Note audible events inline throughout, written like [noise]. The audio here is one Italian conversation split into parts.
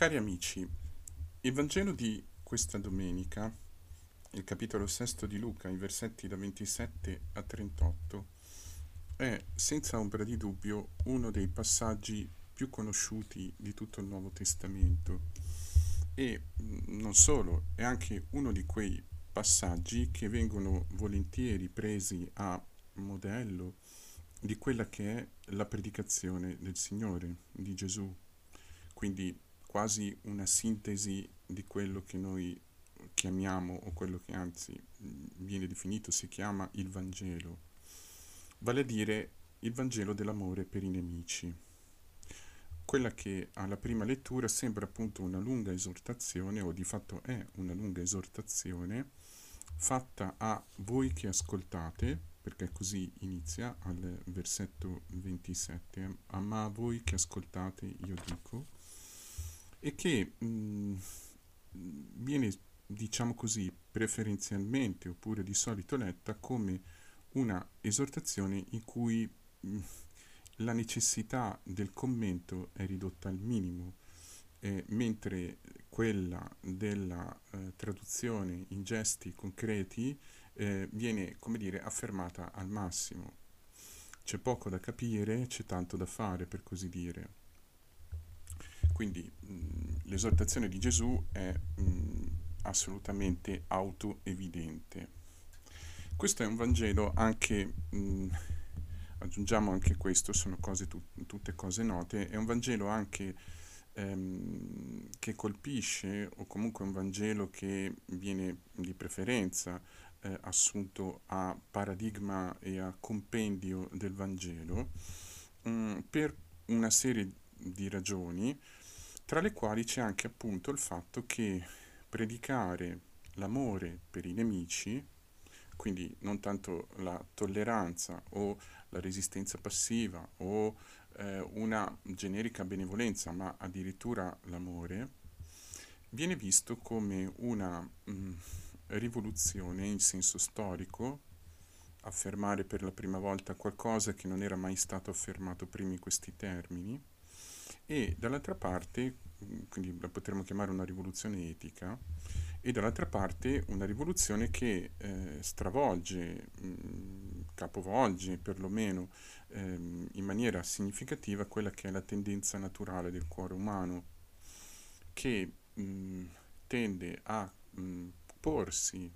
Cari amici, il Vangelo di questa domenica, il capitolo sesto di Luca, i versetti da 27 a 38, è senza ombra di dubbio uno dei passaggi più conosciuti di tutto il Nuovo Testamento e mm, non solo, è anche uno di quei passaggi che vengono volentieri presi a modello di quella che è la predicazione del Signore, di Gesù. Quindi quasi una sintesi di quello che noi chiamiamo, o quello che anzi viene definito, si chiama il Vangelo, vale a dire il Vangelo dell'amore per i nemici. Quella che alla prima lettura sembra appunto una lunga esortazione, o di fatto è una lunga esortazione, fatta a voi che ascoltate, perché così inizia al versetto 27, ma a voi che ascoltate io dico, e che mh, mm, viene, diciamo così, preferenzialmente oppure di solito letta come una esortazione in cui mh, mm, la necessità del commento è ridotta al minimo, eh, mentre quella della eh, traduzione in gesti concreti eh, viene, come dire, affermata al massimo. C'è poco da capire, c'è tanto da fare, per così dire. Quindi mh, l'esortazione di Gesù è mh, assolutamente autoevidente. Questo è un Vangelo anche, mh, aggiungiamo anche questo, sono cose tu, tutte cose note, è un Vangelo anche ehm, che colpisce o comunque un Vangelo che viene di preferenza eh, assunto a paradigma e a compendio del Vangelo per una serie di ragioni tra le quali c'è anche appunto il fatto che predicare l'amore per i nemici, quindi non tanto la tolleranza o la resistenza passiva o eh, una generica benevolenza, ma addirittura l'amore, viene visto come una mh, mm, rivoluzione in senso storico, affermare per la prima volta qualcosa che non era mai stato affermato prima in questi termini, e dall'altra parte, quindi la potremmo chiamare una rivoluzione etica, e dall'altra parte una rivoluzione che eh, stravolge, mh, capovolge perlomeno ehm, in maniera significativa quella che è la tendenza naturale del cuore umano, che mh, tende a mh, porsi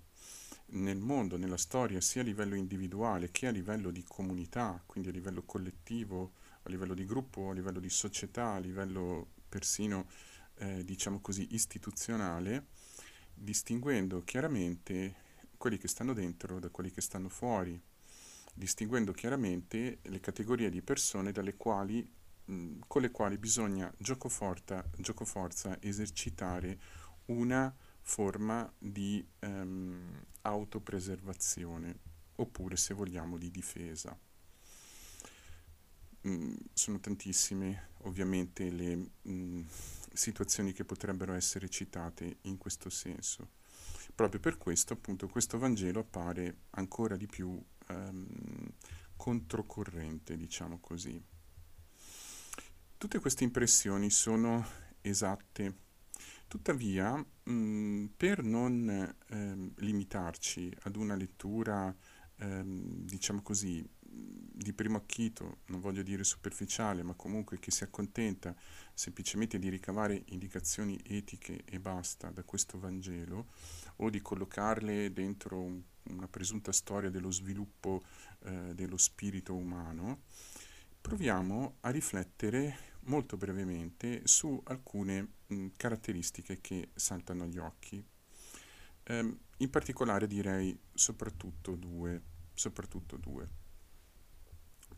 nel mondo, nella storia, sia a livello individuale che a livello di comunità, quindi a livello collettivo, a livello di gruppo, a livello di società, a livello persino, eh, diciamo così, istituzionale, distinguendo chiaramente quelli che stanno dentro da quelli che stanno fuori, distinguendo chiaramente le categorie di persone quali, mh, con le quali bisogna gioco forza esercitare una forma di ehm, autopreservazione oppure se vogliamo di difesa. Mm, sono tantissime ovviamente le mh, mm, situazioni che potrebbero essere citate in questo senso. Proprio per questo, appunto, questo Vangelo appare ancora di più um, controcorrente, diciamo così. Tutte queste impressioni sono esatte, tuttavia, mh, mm, per non ehm, limitarci ad una lettura, ehm, diciamo così, di primo acchito, non voglio dire superficiale, ma comunque che si accontenta semplicemente di ricavare indicazioni etiche e basta da questo Vangelo, o di collocarle dentro un, una presunta storia dello sviluppo eh, dello spirito umano, proviamo a riflettere molto brevemente su alcune mh, caratteristiche che saltano agli occhi. Eh, in particolare direi soprattutto due, soprattutto due.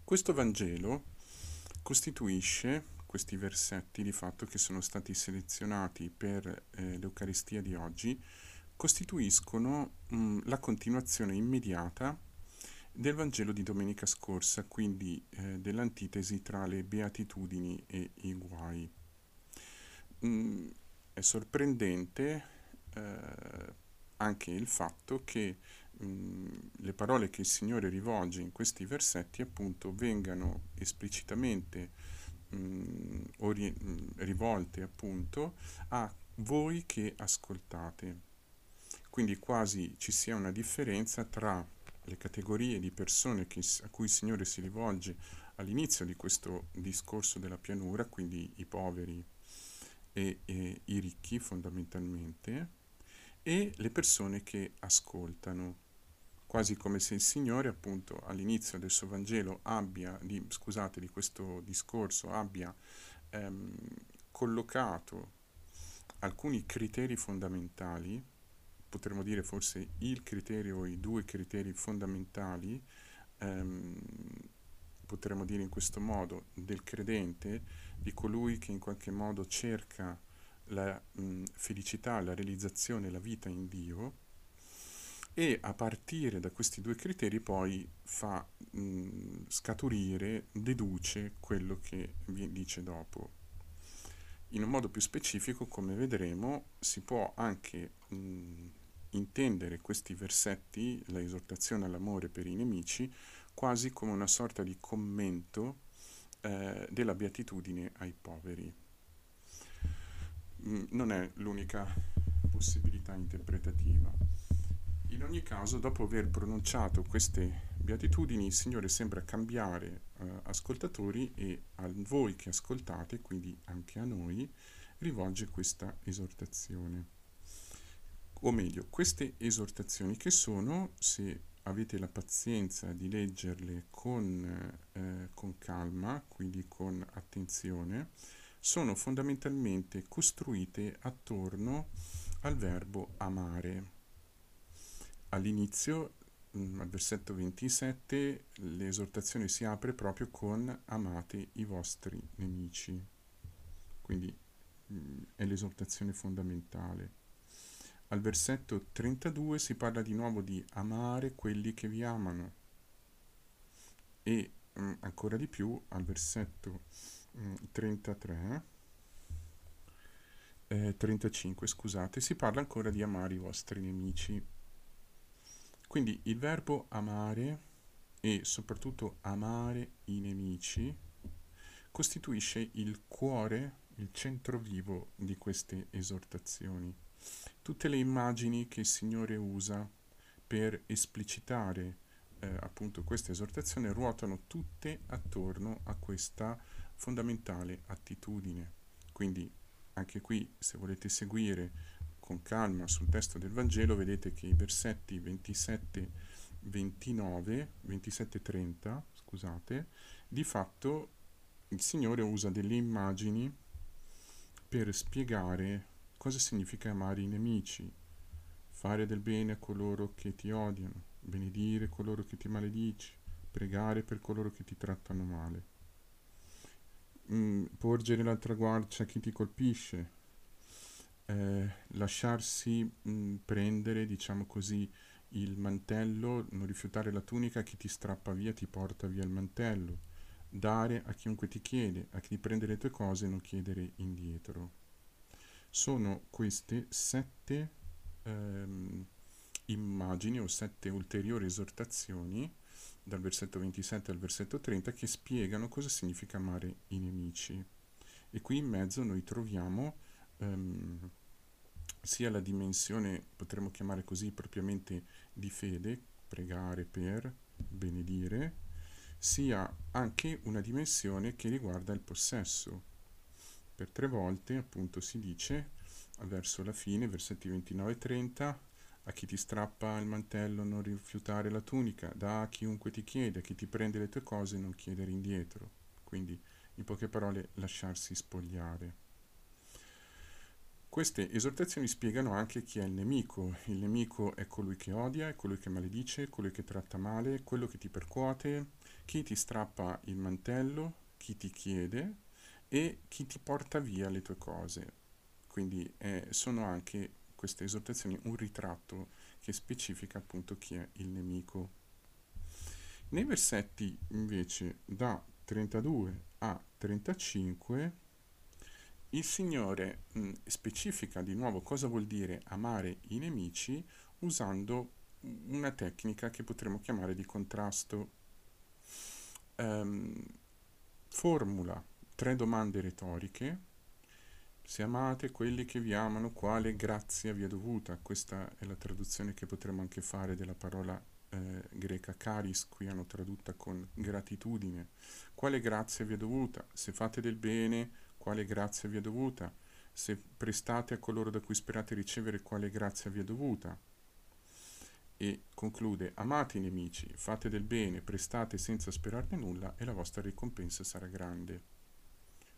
Questo Vangelo costituisce questi versetti di fatto che sono stati selezionati per eh, l'Eucaristia di oggi, costituiscono mh, la continuazione immediata del Vangelo di domenica scorsa, quindi eh, dell'antitesi tra le beatitudini e i guai. Mm, è sorprendente eh, anche il fatto che Mm, le parole che il Signore rivolge in questi versetti appunto vengano esplicitamente mh, mm, ori- mm, rivolte appunto a voi che ascoltate. Quindi quasi ci sia una differenza tra le categorie di persone che, a cui il Signore si rivolge all'inizio di questo discorso della pianura, quindi i poveri e, e i ricchi fondamentalmente, e le persone che ascoltano quasi come se il Signore appunto all'inizio del suo Vangelo abbia, di, scusate, di questo discorso, abbia ehm, collocato alcuni criteri fondamentali, potremmo dire forse il criterio o i due criteri fondamentali, ehm, potremmo dire in questo modo, del credente, di colui che in qualche modo cerca la mh, felicità, la realizzazione, la vita in Dio, e a partire da questi due criteri poi fa mh, scaturire, deduce quello che vi dice dopo. In un modo più specifico, come vedremo, si può anche mh, intendere questi versetti, la esortazione all'amore per i nemici, quasi come una sorta di commento eh, della beatitudine ai poveri. Mh, non è l'unica possibilità interpretativa. In ogni caso, dopo aver pronunciato queste beatitudini, il Signore sembra cambiare eh, ascoltatori e a voi che ascoltate, quindi anche a noi, rivolge questa esortazione. O meglio, queste esortazioni che sono, se avete la pazienza di leggerle con, eh, con calma, quindi con attenzione, sono fondamentalmente costruite attorno al verbo amare all'inizio, mm, al versetto 27, l'esortazione si apre proprio con amate i vostri nemici. Quindi mm, è l'esortazione fondamentale. Al versetto 32 si parla di nuovo di amare quelli che vi amano. E mm, ancora di più al versetto 33 eh, 35 scusate, si parla ancora di amare i vostri nemici. Quindi il verbo amare e soprattutto amare i nemici costituisce il cuore, il centro vivo di queste esortazioni. Tutte le immagini che il Signore usa per esplicitare eh, appunto questa esortazione ruotano tutte attorno a questa fondamentale attitudine. Quindi anche qui, se volete seguire con calma sul testo del Vangelo, vedete che i versetti 27, 29, 27 30, scusate, di fatto il Signore usa delle immagini per spiegare cosa significa amare i nemici, fare del bene a coloro che ti odiano, benedire coloro che ti maledici, pregare per coloro che ti trattano male, mm, porgere l'altra guardia a chi ti colpisce, eh, lasciarsi mh, prendere, diciamo così, il mantello, non rifiutare la tunica, chi ti strappa via ti porta via il mantello, dare a chiunque ti chiede, a chi prende le tue cose non chiedere indietro. Sono queste sette ehm, immagini o sette ulteriori esortazioni dal versetto 27 al versetto 30 che spiegano cosa significa amare i nemici. E qui in mezzo noi troviamo um, sia la dimensione, potremmo chiamare così propriamente di fede, pregare per, benedire, sia anche una dimensione che riguarda il possesso. Per tre volte appunto si dice, verso la fine, versetti 29 e 30, a chi ti strappa il mantello non rifiutare la tunica, da a chiunque ti chiede, a chi ti prende le tue cose non chiedere indietro. Quindi, in poche parole, lasciarsi spogliare. Queste esortazioni spiegano anche chi è il nemico. Il nemico è colui che odia, è colui che maledice, colui che tratta male, quello che ti percuote, chi ti strappa il mantello, chi ti chiede e chi ti porta via le tue cose. Quindi eh, sono anche queste esortazioni un ritratto che specifica appunto chi è il nemico. Nei versetti invece da 32 a 35 il Signore mh, specifica di nuovo cosa vuol dire amare i nemici usando una tecnica che potremmo chiamare di contrasto. Um, formula tre domande retoriche. Se amate quelli che vi amano, quale grazia vi è dovuta? Questa è la traduzione che potremmo anche fare della parola eh, greca caris, qui hanno tradotta con gratitudine. Quale grazia vi è dovuta? Se fate del bene, quale grazia vi è dovuta? Se prestate a coloro da cui sperate ricevere, quale grazia vi è dovuta? E conclude, amate i nemici, fate del bene, prestate senza sperarne nulla e la vostra ricompensa sarà grande.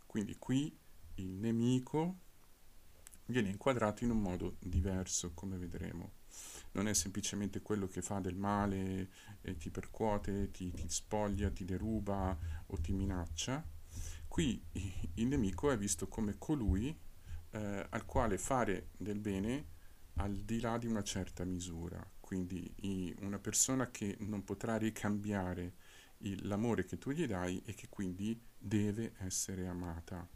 Quindi qui il nemico viene inquadrato in un modo diverso, come vedremo non è semplicemente quello che fa del male e ti percuote, ti, ti spoglia, ti deruba o ti minaccia. Qui il nemico è visto come colui eh, al quale fare del bene al di là di una certa misura, quindi i, una persona che non potrà ricambiare il, l'amore che tu gli dai e che quindi deve essere amata.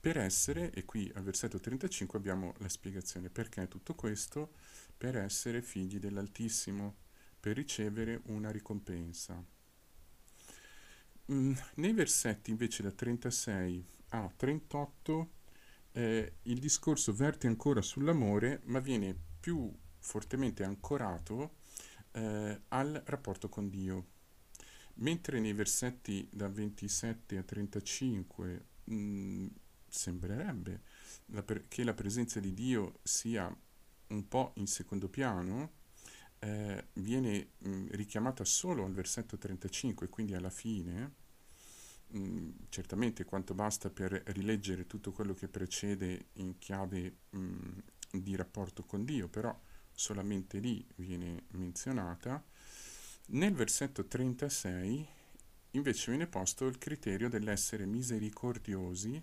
Per essere, e qui al versetto 35 abbiamo la spiegazione perché tutto questo, per essere figli dell'Altissimo, per ricevere una ricompensa. Mm, nei versetti invece da 36 a 38 eh, il discorso verte ancora sull'amore, ma viene più fortemente ancorato eh, al rapporto con Dio. Mentre nei versetti da 27 a 35 mh, mm, sembrerebbe la per- che la presenza di Dio sia un po' in secondo piano, eh, viene mh, richiamata solo al versetto 35, quindi alla fine, mh, certamente quanto basta per rileggere tutto quello che precede in chiave mh, di rapporto con Dio, però solamente lì viene menzionata. Nel versetto 36 invece viene posto il criterio dell'essere misericordiosi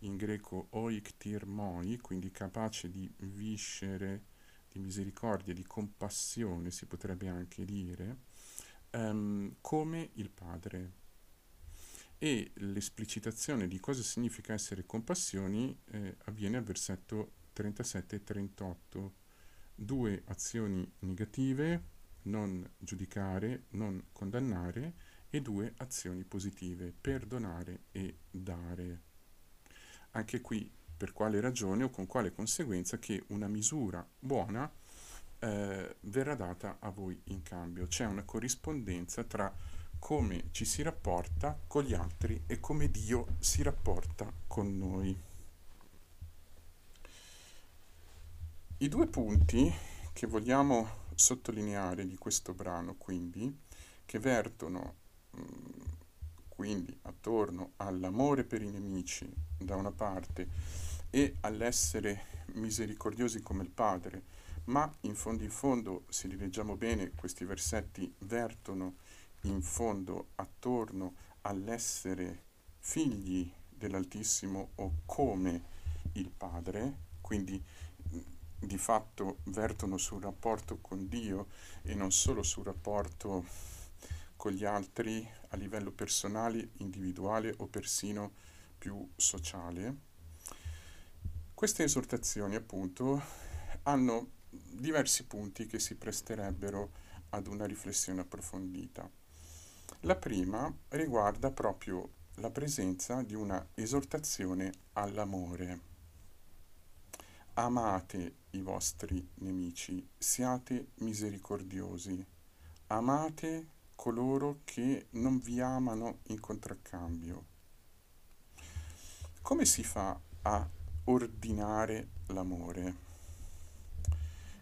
in greco oiktir moi, quindi capace di viscere, di misericordia, di compassione, si potrebbe anche dire, um, come il Padre. E l'esplicitazione di cosa significa essere compassioni eh, avviene al versetto 37 e 38. Due azioni negative, non giudicare, non condannare, e due azioni positive, perdonare e dare anche qui per quale ragione o con quale conseguenza che una misura buona eh, verrà data a voi in cambio. C'è una corrispondenza tra come ci si rapporta con gli altri e come Dio si rapporta con noi. I due punti che vogliamo sottolineare di questo brano, quindi, che vertono mh, mm, quindi attorno all'amore per i nemici da una parte e all'essere misericordiosi come il Padre, ma in fondo in fondo, se li leggiamo bene, questi versetti vertono in fondo attorno all'essere figli dell'Altissimo o come il Padre, quindi di fatto vertono sul rapporto con Dio e non solo sul rapporto con gli altri a livello personale, individuale o persino più sociale. Queste esortazioni appunto hanno diversi punti che si presterebbero ad una riflessione approfondita. La prima riguarda proprio la presenza di una esortazione all'amore. Amate i vostri nemici, siate misericordiosi, amate coloro che non vi amano in contraccambio. Come si fa a ordinare l'amore?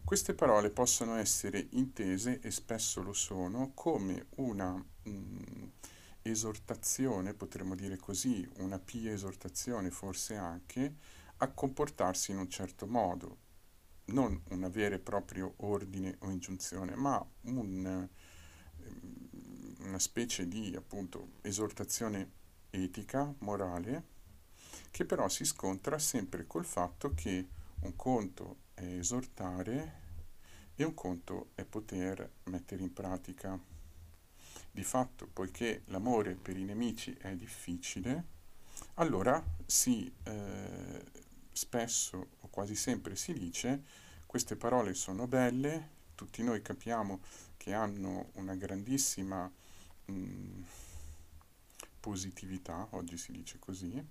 Queste parole possono essere intese, e spesso lo sono, come una mh, mm, esortazione, potremmo dire così, una pia esortazione forse anche, a comportarsi in un certo modo, non un vero e proprio ordine o ingiunzione, ma un, una specie di appunto esortazione etica, morale, che però si scontra sempre col fatto che un conto è esortare e un conto è poter mettere in pratica. Di fatto, poiché l'amore per i nemici è difficile, allora si eh, spesso o quasi sempre si dice queste parole sono belle, tutti noi capiamo che hanno una grandissima mh, positività, oggi si dice così,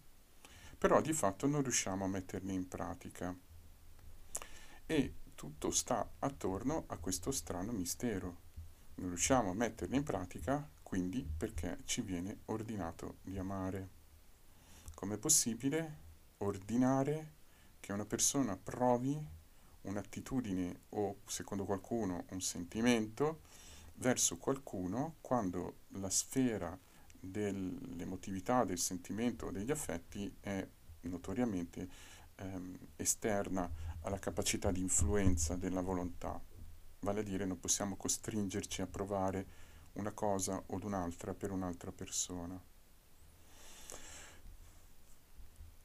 però di fatto non riusciamo a metterli in pratica. E tutto sta attorno a questo strano mistero. Non riusciamo a metterli in pratica, quindi perché ci viene ordinato di amare. Com'è possibile ordinare che una persona provi un'attitudine o, secondo qualcuno, un sentimento verso qualcuno quando la sfera dell'emotività, del sentimento o degli affetti è notoriamente ehm, esterna alla capacità di influenza della volontà. Vale a dire non possiamo costringerci a provare una cosa o un'altra per un'altra persona.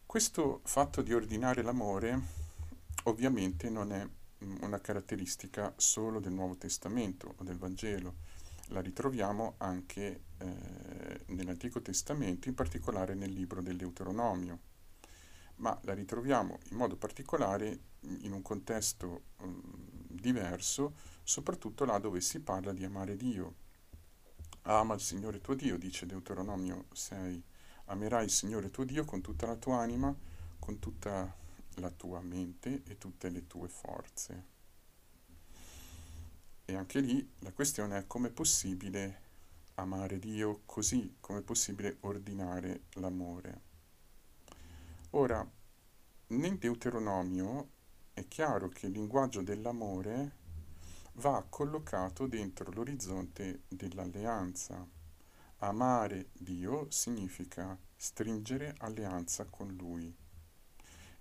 Questo fatto di ordinare l'amore ovviamente non è una caratteristica solo del Nuovo Testamento o del Vangelo, la ritroviamo anche eh, nell'Antico Testamento, in particolare nel libro del Deuteronomio, ma la ritroviamo in modo particolare in un contesto um, diverso, soprattutto là dove si parla di amare Dio. Ama il Signore tuo Dio, dice Deuteronomio 6 Amerai il Signore tuo Dio con tutta la tua anima, con tutta la tua mente e tutte le tue forze. E anche lì la questione è come è possibile amare Dio così, come è possibile ordinare l'amore. Ora, nel Deuteronomio è chiaro che il linguaggio dell'amore va collocato dentro l'orizzonte dell'alleanza Amare Dio significa stringere alleanza con Lui.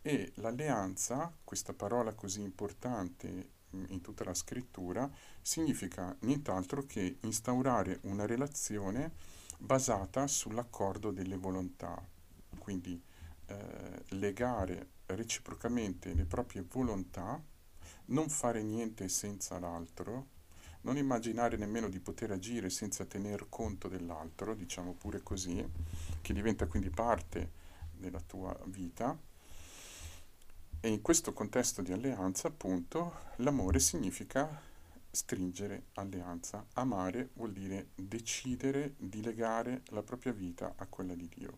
E l'alleanza, questa parola così importante in tutta la scrittura, significa nient'altro che instaurare una relazione basata sull'accordo delle volontà. Quindi eh, legare reciprocamente le proprie volontà, non fare niente senza l'altro, non immaginare nemmeno di poter agire senza tener conto dell'altro, diciamo pure così, che diventa quindi parte della tua vita. E in questo contesto di alleanza, appunto, l'amore significa stringere alleanza. Amare vuol dire decidere di legare la propria vita a quella di Dio.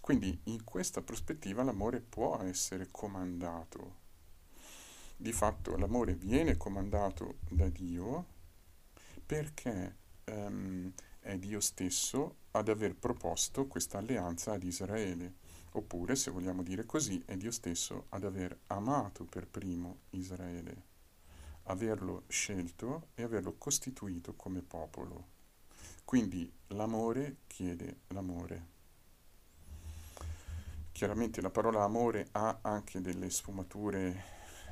Quindi in questa prospettiva l'amore può essere comandato, di fatto l'amore viene comandato da Dio perché um, è Dio stesso ad aver proposto questa alleanza ad Israele, oppure, se vogliamo dire così, è Dio stesso ad aver amato per primo Israele, averlo scelto e averlo costituito come popolo. Quindi l'amore chiede l'amore. Chiaramente la parola amore ha anche delle sfumature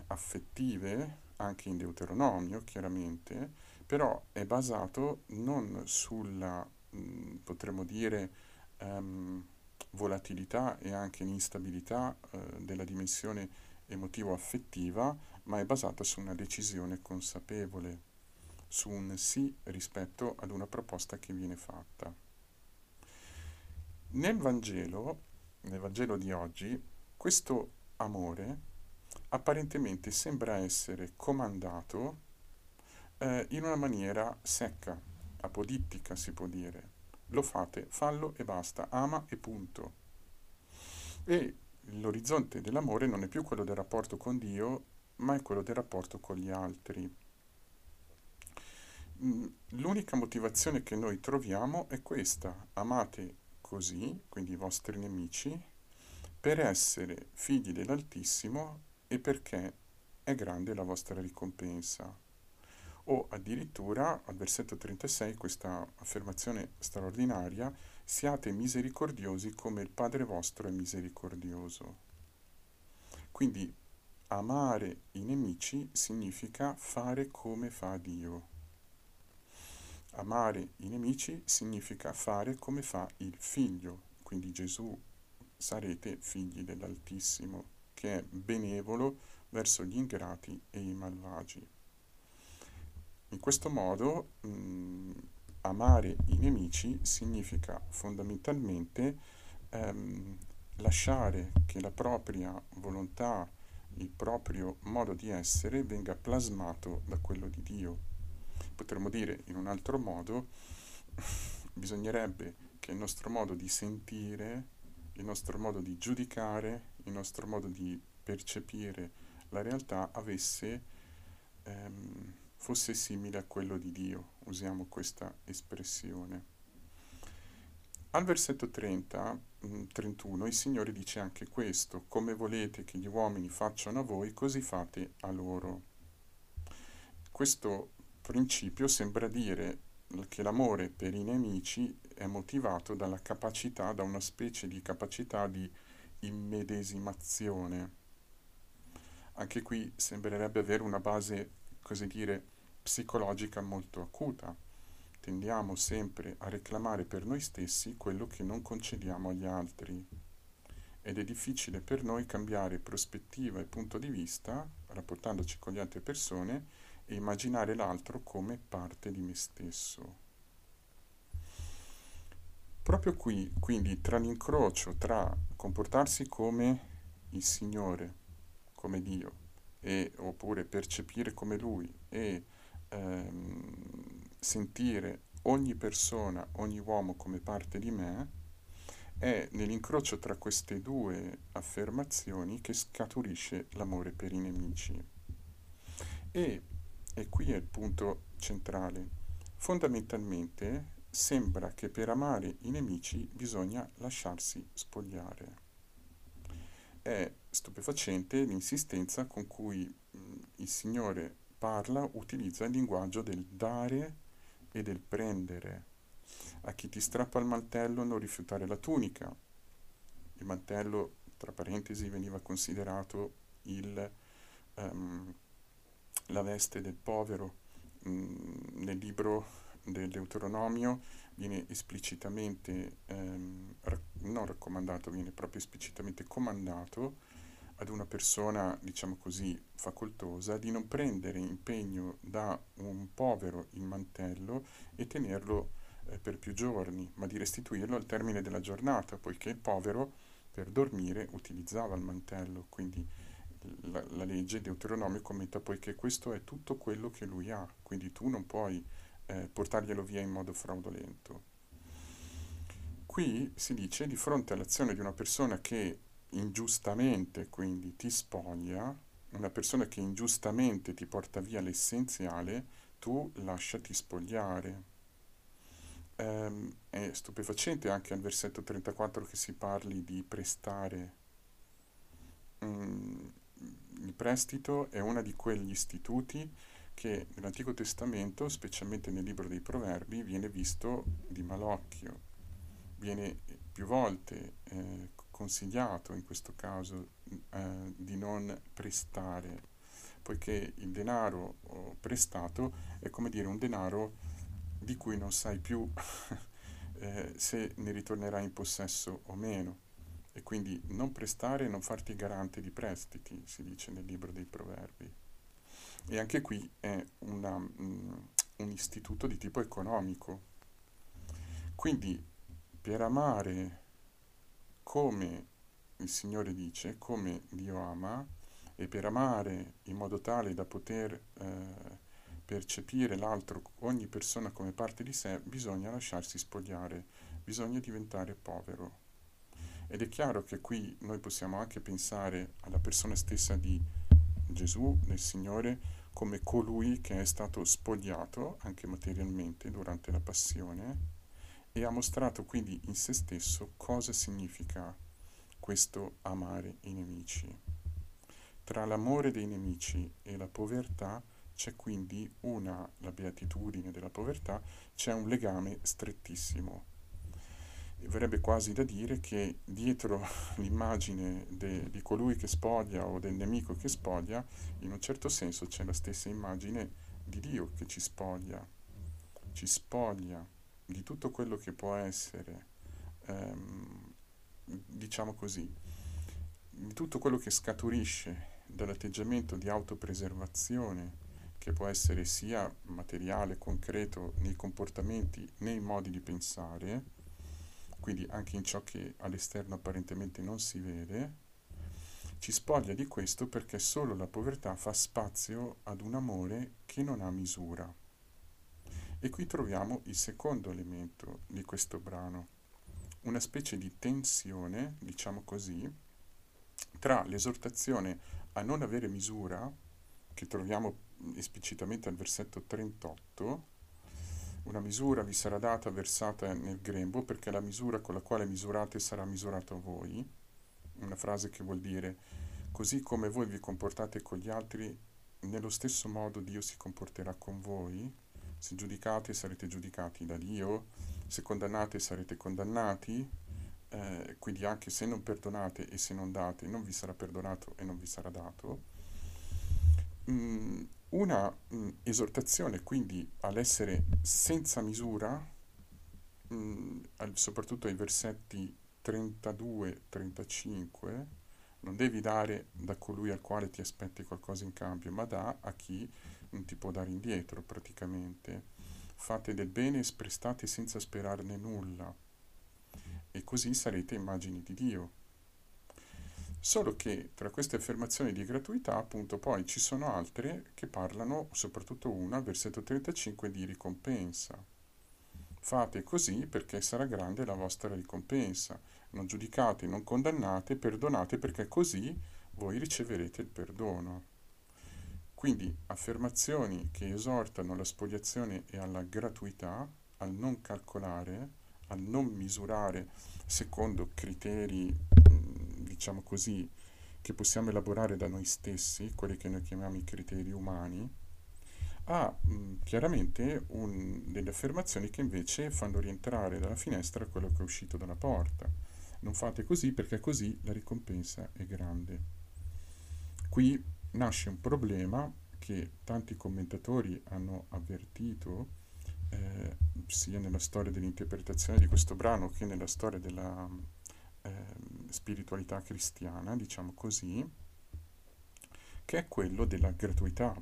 affettive, anche in Deuteronomio chiaramente, però è basato non sulla, mh, potremmo dire, um, volatilità e anche l'instabilità uh, della dimensione emotivo-affettiva, ma è basata su una decisione consapevole, su un sì rispetto ad una proposta che viene fatta. Nel Vangelo, nel Vangelo di oggi, questo amore apparentemente sembra essere comandato eh, in una maniera secca, apodittica si può dire. Lo fate, fallo e basta, ama e punto. E l'orizzonte dell'amore non è più quello del rapporto con Dio, ma è quello del rapporto con gli altri. Mm, l'unica motivazione che noi troviamo è questa, amate così, quindi i vostri nemici, per essere figli dell'Altissimo e perché è grande la vostra ricompensa. O addirittura al versetto 36 questa affermazione straordinaria, siate misericordiosi come il Padre vostro è misericordioso. Quindi amare i nemici significa fare come fa Dio. Amare i nemici significa fare come fa il figlio, quindi Gesù sarete figli dell'Altissimo che è benevolo verso gli ingrati e i malvagi. In questo modo mh, amare i nemici significa fondamentalmente ehm, lasciare che la propria volontà, il proprio modo di essere venga plasmato da quello di Dio. Potremmo dire in un altro modo, [laughs] bisognerebbe che che il nostro modo di sentire, il nostro modo di giudicare, il nostro modo di percepire la realtà avesse, ehm, fosse simile a quello di Dio, usiamo questa espressione. Al versetto 30, 31 mm, il Signore dice anche questo, come volete che gli uomini facciano a voi, così fate a loro. Questo principio sembra dire che l'amore per i nemici è motivato dalla capacità, da una specie di capacità di immedesimazione. Anche qui sembrerebbe avere una base, così dire, psicologica molto acuta tendiamo sempre a reclamare per noi stessi quello che non concediamo agli altri ed è difficile per noi cambiare prospettiva e punto di vista rapportandoci con le altre persone e immaginare l'altro come parte di me stesso. Proprio qui, quindi, tra l'incrocio tra comportarsi come il Signore, come Dio, e, oppure percepire come Lui e ehm, sentire ogni persona, ogni uomo come parte di me, è nell'incrocio tra queste due affermazioni che scaturisce l'amore per i nemici. E, e qui è il punto centrale. Fondamentalmente sembra che per amare i nemici bisogna lasciarsi spogliare. È stupefacente l'insistenza con cui il Signore parla, utilizza il linguaggio del dare e del prendere. A chi ti strappa il mantello non rifiutare la tunica. Il mantello, tra parentesi, veniva considerato il, um, la veste del povero. Mm, nel libro del Deuteronomio viene esplicitamente, um, rac- non raccomandato, viene proprio esplicitamente comandato ad una persona, diciamo così, facoltosa di non prendere impegno da un povero il mantello e tenerlo eh, per più giorni, ma di restituirlo al termine della giornata, poiché il povero per dormire utilizzava il mantello, quindi la, la legge Deuteronomio commenta poiché questo è tutto quello che lui ha, quindi tu non puoi eh, portarglielo via in modo fraudolento. Qui si dice di fronte all'azione di una persona che ingiustamente quindi ti spoglia, una persona che ingiustamente ti porta via l'essenziale, tu lasciati spogliare. Ehm, è stupefacente anche al versetto 34 che si parli di prestare. Mm, il prestito è uno di quegli istituti che nell'Antico Testamento, specialmente nel libro dei Proverbi, viene visto di malocchio, viene più volte eh, consigliato in questo caso eh, di non prestare, poiché il denaro prestato è come dire un denaro di cui non sai più [laughs] eh, se ne ritornerai in possesso o meno. E quindi non prestare e non farti garante di prestiti, si dice nel libro dei proverbi. E anche qui è una, um, un istituto di tipo economico. Quindi per amare come il Signore dice, come Dio ama, e per amare in modo tale da poter eh, percepire l'altro, ogni persona come parte di sé, bisogna lasciarsi spogliare, bisogna diventare povero. Ed è chiaro che qui noi possiamo anche pensare alla persona stessa di Gesù, del Signore, come colui che è stato spogliato anche materialmente durante la passione e ha mostrato quindi in se stesso cosa significa questo amare i nemici. Tra l'amore dei nemici e la povertà c'è quindi una, la beatitudine della povertà, c'è un legame strettissimo. Verrebbe quasi da dire che dietro [laughs] l'immagine de, di colui che spoglia o del nemico che spoglia, in un certo senso c'è la stessa immagine di Dio che ci spoglia, ci spoglia di tutto quello che può essere ehm, diciamo così, di tutto quello che scaturisce dall'atteggiamento di autopreservazione, che può essere sia materiale, concreto, nei comportamenti, nei modi di pensare, quindi anche in ciò che all'esterno apparentemente non si vede, ci spoglia di questo perché solo la povertà fa spazio ad un amore che non ha misura. E qui troviamo il secondo elemento di questo brano una specie di tensione, diciamo così, tra l'esortazione a non avere misura, che troviamo esplicitamente al versetto 38, una misura vi sarà data versata nel grembo, perché la misura con la quale misurate sarà misurata a voi, una frase che vuol dire così come voi vi comportate con gli altri, nello stesso modo Dio si comporterà con voi, se giudicate sarete giudicati da Dio, se condannate sarete condannati, eh, quindi anche se non perdonate e se non date non vi sarà perdonato e non vi sarà dato. Mm, una mm, esortazione quindi all'essere senza misura, mm, al, soprattutto ai versetti 32-35, non devi dare da colui al quale ti aspetti qualcosa in cambio, ma da a chi non ti può dare indietro praticamente. Fate del bene e sprestate senza sperarne nulla, e così sarete immagini di Dio. Solo che tra queste affermazioni di gratuità, appunto, poi ci sono altre che parlano, soprattutto una, versetto 35, di ricompensa. Fate così perché sarà grande la vostra ricompensa. Non giudicate, non condannate, perdonate perché così voi riceverete il perdono. Quindi affermazioni che esortano alla spoliazione e alla gratuità, al non calcolare, al non misurare secondo criteri, diciamo così, che possiamo elaborare da noi stessi, quelli che noi chiamiamo i criteri umani, ha mh, chiaramente un, delle affermazioni che invece fanno rientrare dalla finestra quello che è uscito dalla porta. Non fate così perché così la ricompensa è grande. Qui nasce un problema che tanti commentatori hanno avvertito eh, sia nella storia dell'interpretazione di questo brano che nella storia della eh, spiritualità cristiana, diciamo così, che è quello della gratuità.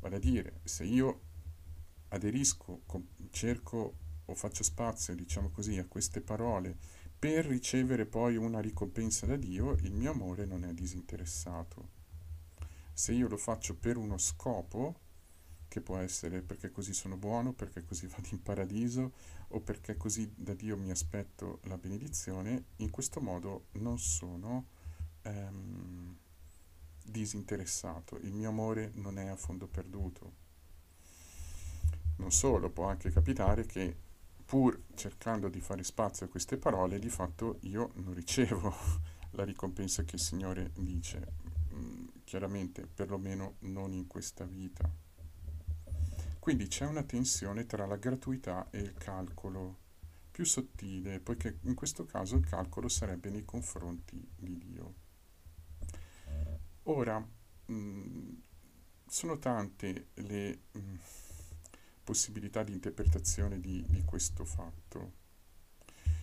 Vale a dire, se io aderisco, cerco o faccio spazio, diciamo così, a queste parole per ricevere poi una ricompensa da Dio, il mio amore non è disinteressato se io lo faccio per uno scopo, che può essere perché così sono buono, perché così [laughs] vado in paradiso o perché così da Dio mi aspetto la benedizione, in questo modo non sono ehm, disinteressato, il mio amore non è a fondo perduto. Non solo, può anche capitare che pur cercando di fare spazio a queste parole, di fatto io non ricevo [laughs] la ricompensa che il Signore dice, chiaramente perlomeno non in questa vita. Quindi c'è una tensione tra la gratuità e il calcolo, più sottile, poiché in questo caso il calcolo sarebbe nei confronti di Dio. Ora, mh, mm, sono tante le mh, mm, possibilità di interpretazione di, di questo fatto,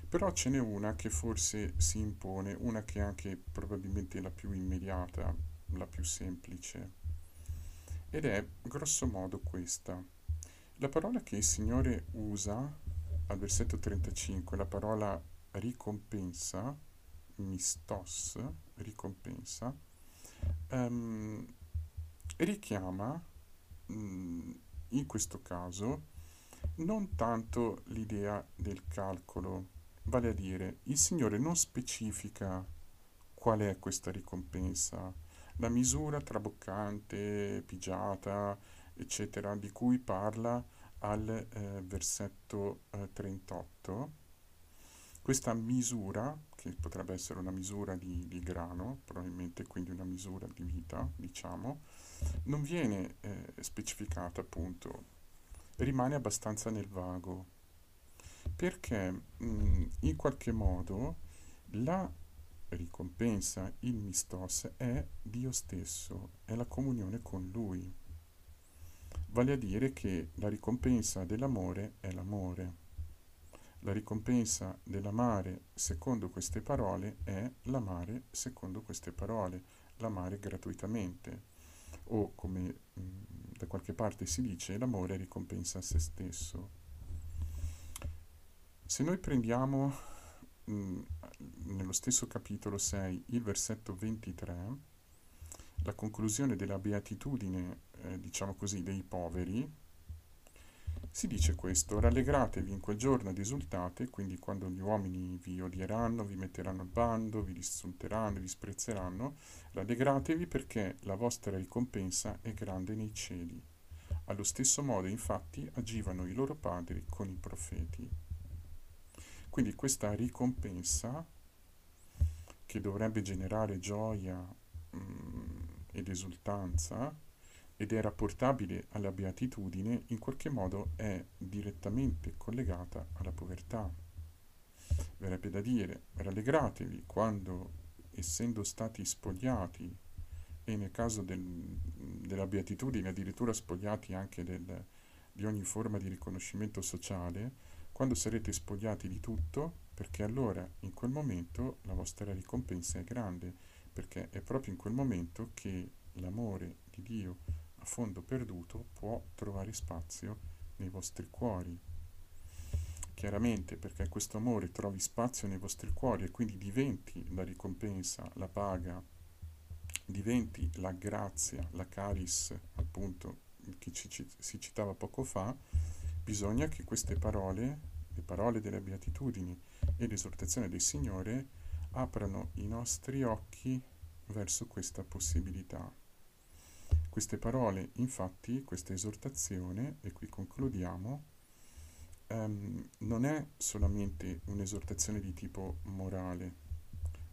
però ce n'è una che forse si impone, una che è anche probabilmente la più immediata, la più semplice, ed è grosso modo questa. La parola che il Signore usa al versetto 35, la parola ricompensa, mistos, ricompensa, um, richiama um, in questo caso non tanto l'idea del calcolo, vale a dire il Signore non specifica qual è questa ricompensa, la misura traboccante, pigiata, eccetera, di cui parla al eh, versetto eh, 38. Questa misura, che potrebbe essere una misura di, di, grano, probabilmente quindi una misura di vita, diciamo, non viene eh, specificata appunto, rimane abbastanza nel vago, perché mh, in qualche modo la ricompensa, il mistos, è Dio stesso, è la comunione con Lui. Vale a dire che la ricompensa dell'amore è l'amore. La ricompensa dell'amare, secondo queste parole, è l'amare secondo queste parole, l'amare gratuitamente. O, come mh, mm, da qualche parte si dice, l'amore ricompensa se stesso. Se noi prendiamo mh, mm, nello stesso capitolo 6, il versetto 23, la conclusione della beatitudine, eh, diciamo così, dei poveri, Si dice questo, rallegratevi in quel giorno ed esultate, quindi quando gli uomini vi odieranno, vi metteranno al bando, vi insulteranno, vi disprezzeranno, rallegratevi perché la vostra ricompensa è grande nei cieli. Allo stesso modo, infatti, agivano i loro padri con i profeti. Quindi questa ricompensa, che dovrebbe generare gioia mh, mm, ed esultanza, ed è rapportabile alla beatitudine, in qualche modo è direttamente collegata alla povertà. Verrebbe da dire, rallegratevi quando, essendo stati spogliati, e nel caso del, della beatitudine addirittura spogliati anche del, di ogni forma di riconoscimento sociale, quando sarete spogliati di tutto, perché allora in quel momento la vostra ricompensa è grande, perché è proprio in quel momento che l'amore di Dio a fondo perduto può trovare spazio nei vostri cuori. Chiaramente perché questo amore trovi spazio nei vostri cuori e quindi diventi la ricompensa, la paga, diventi la grazia, la caris, appunto, che ci, si citava poco fa, bisogna che queste parole, le parole delle beatitudini e l'esortazione del Signore, aprano i nostri occhi verso questa possibilità. Queste parole, infatti, questa esortazione, e qui concludiamo, um, non è solamente un'esortazione di tipo morale,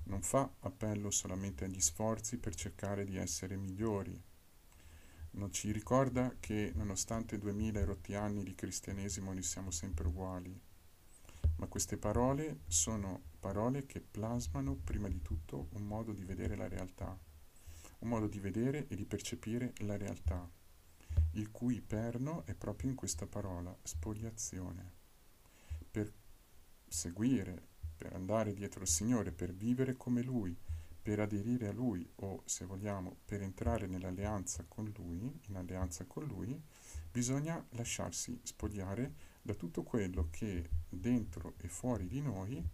non fa appello solamente agli sforzi per cercare di essere migliori, non ci ricorda che nonostante duemila erotti anni di cristianesimo noi siamo sempre uguali, ma queste parole sono parole che plasmano prima di tutto un modo di vedere la realtà un modo di vedere e di percepire la realtà, il cui perno è proprio in questa parola, spoliazione. Per seguire, per andare dietro il Signore, per vivere come Lui, per aderire a Lui o, se vogliamo, per entrare nell'alleanza con Lui, in alleanza con Lui, bisogna lasciarsi spogliare da tutto quello che dentro e fuori di noi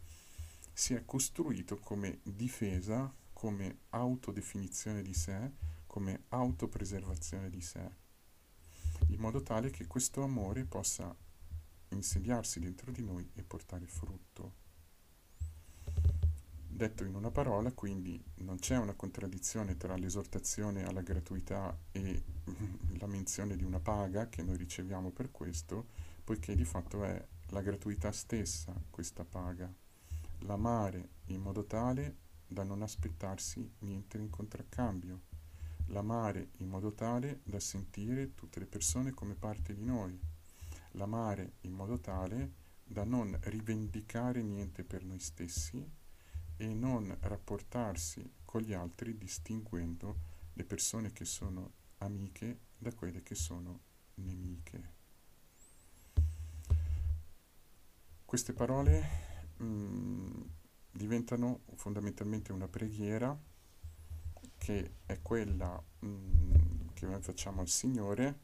si è costruito come difesa come autodefinizione di sé, come autopreservazione di sé, in modo tale che questo amore possa insediarsi dentro di noi e portare frutto. Detto in una parola, quindi non c'è una contraddizione tra l'esortazione alla gratuità e [laughs] la menzione di una paga che noi riceviamo per questo, poiché di fatto è la gratuità stessa questa paga. L'amare in modo tale da non aspettarsi niente in contraccambio, l'amare in modo tale da sentire tutte le persone come parte di noi, l'amare in modo tale da non rivendicare niente per noi stessi e non rapportarsi con gli altri distinguendo le persone che sono amiche da quelle che sono nemiche. Queste parole mm, diventano fondamentalmente una preghiera che è quella mh, mm, che noi facciamo al Signore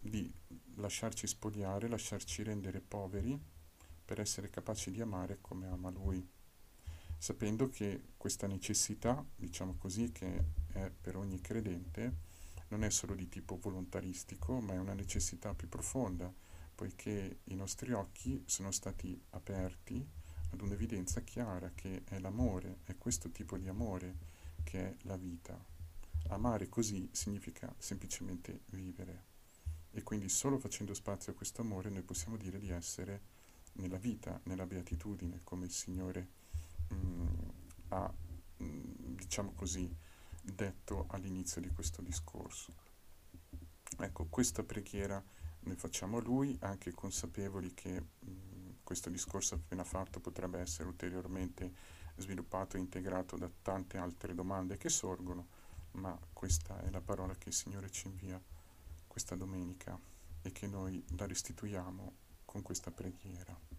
di lasciarci spogliare, lasciarci rendere poveri per essere capaci di amare come ama Lui, sapendo che questa necessità, diciamo così, che è per ogni credente, non è solo di tipo volontaristico, ma è una necessità più profonda, poiché i nostri occhi sono stati aperti ad un'evidenza chiara che è l'amore, è questo tipo di amore che è la vita. Amare così significa semplicemente vivere e quindi solo facendo spazio a questo amore noi possiamo dire di essere nella vita, nella beatitudine, come il Signore mm, ha, mm, diciamo così, detto all'inizio di questo discorso. Ecco, questa preghiera noi facciamo a Lui, anche consapevoli che mm, questo discorso appena fatto potrebbe essere ulteriormente sviluppato e integrato da tante altre domande che sorgono, ma questa è la parola che il Signore ci invia questa domenica e che noi la restituiamo con questa preghiera.